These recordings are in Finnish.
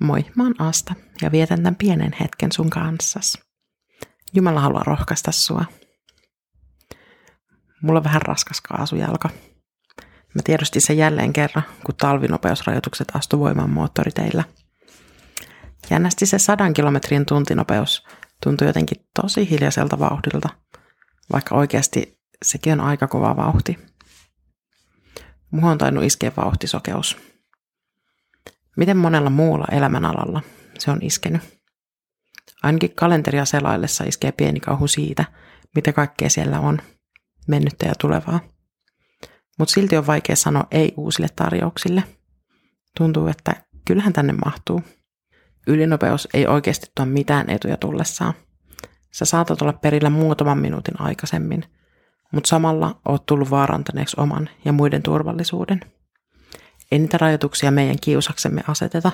Moi, mä oon Asta ja vietän tämän pienen hetken sun kanssas. Jumala haluaa rohkaista sua. Mulla on vähän raskas kaasujalka. Mä tiedostin sen jälleen kerran, kun talvinopeusrajoitukset astu voimaan moottoriteillä. Jännästi se sadan kilometrin tuntinopeus tuntui jotenkin tosi hiljaiselta vauhdilta, vaikka oikeasti sekin on aika kova vauhti. Muhun on tainnut iskeä vauhtisokeus. Miten monella muulla elämänalalla se on iskenyt? Ainakin kalenteria selaillessa iskee pieni kauhu siitä, mitä kaikkea siellä on, mennyttä ja tulevaa. Mutta silti on vaikea sanoa ei uusille tarjouksille. Tuntuu, että kyllähän tänne mahtuu. Ylinopeus ei oikeasti tuo mitään etuja tullessaan. Sä saatat olla perillä muutaman minuutin aikaisemmin, mutta samalla oot tullut vaarantaneeksi oman ja muiden turvallisuuden. Ei niitä rajoituksia meidän kiusaksemme aseteta.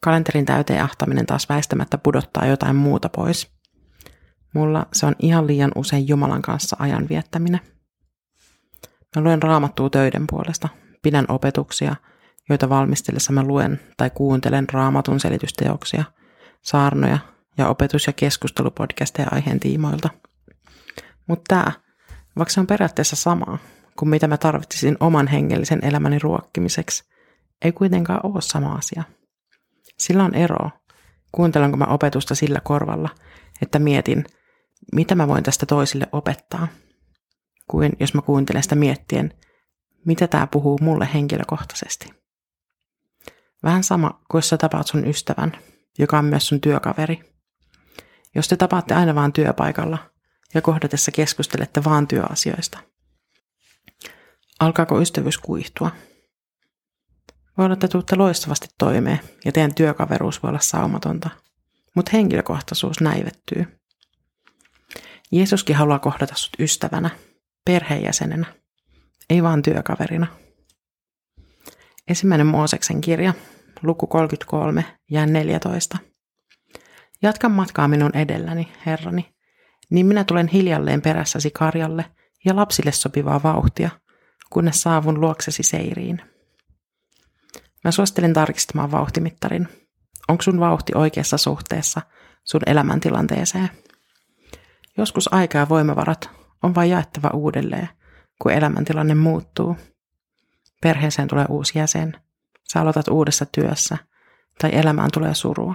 Kalenterin täyteen ahtaminen taas väistämättä pudottaa jotain muuta pois. Mulla se on ihan liian usein Jumalan kanssa ajan viettäminen. Mä luen raamattua töiden puolesta, pidän opetuksia, joita valmistellessa mä luen tai kuuntelen raamatun selitysteoksia, saarnoja ja opetus- ja keskustelupodcasteja aiheen tiimoilta. Mutta tämä, vaikka se on periaatteessa samaa kuin mitä mä tarvitsisin oman hengellisen elämäni ruokkimiseksi, ei kuitenkaan ole sama asia. Sillä on ero, kuuntelenko mä opetusta sillä korvalla, että mietin, mitä mä voin tästä toisille opettaa, kuin jos mä kuuntelen sitä miettien, mitä tämä puhuu mulle henkilökohtaisesti. Vähän sama kuin jos sä tapaat sun ystävän, joka on myös sun työkaveri. Jos te tapaatte aina vaan työpaikalla ja kohdatessa keskustelette vaan työasioista. Alkaako ystävyys kuihtua? Voi olla, että tuutte loistavasti toimeen ja teidän työkaveruus voi olla saumatonta, mutta henkilökohtaisuus näivettyy. Jeesuskin haluaa kohdata sut ystävänä, perheenjäsenenä, ei vaan työkaverina. Ensimmäinen Mooseksen kirja, luku 33 ja 14. Jatka matkaa minun edelläni, Herrani, niin minä tulen hiljalleen perässäsi karjalle ja lapsille sopivaa vauhtia, kunnes saavun luoksesi seiriin. Mä suosittelen tarkistamaan vauhtimittarin. Onko sun vauhti oikeassa suhteessa sun elämäntilanteeseen? Joskus aika ja voimavarat on vain jaettava uudelleen, kun elämäntilanne muuttuu. Perheeseen tulee uusi jäsen, sä aloitat uudessa työssä tai elämään tulee surua.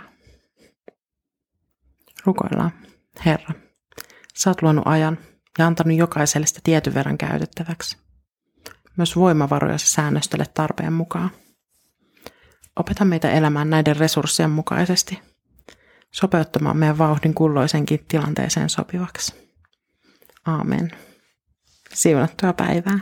Rukoillaan. Herra, sä oot luonut ajan ja antanut jokaiselle sitä tietyn verran käytettäväksi. Myös voimavaroja sä säännöstelet tarpeen mukaan. Opeta meitä elämään näiden resurssien mukaisesti, sopeuttamaan meidän vauhdin kulloisenkin tilanteeseen sopivaksi. Aamen. Siunattua päivää.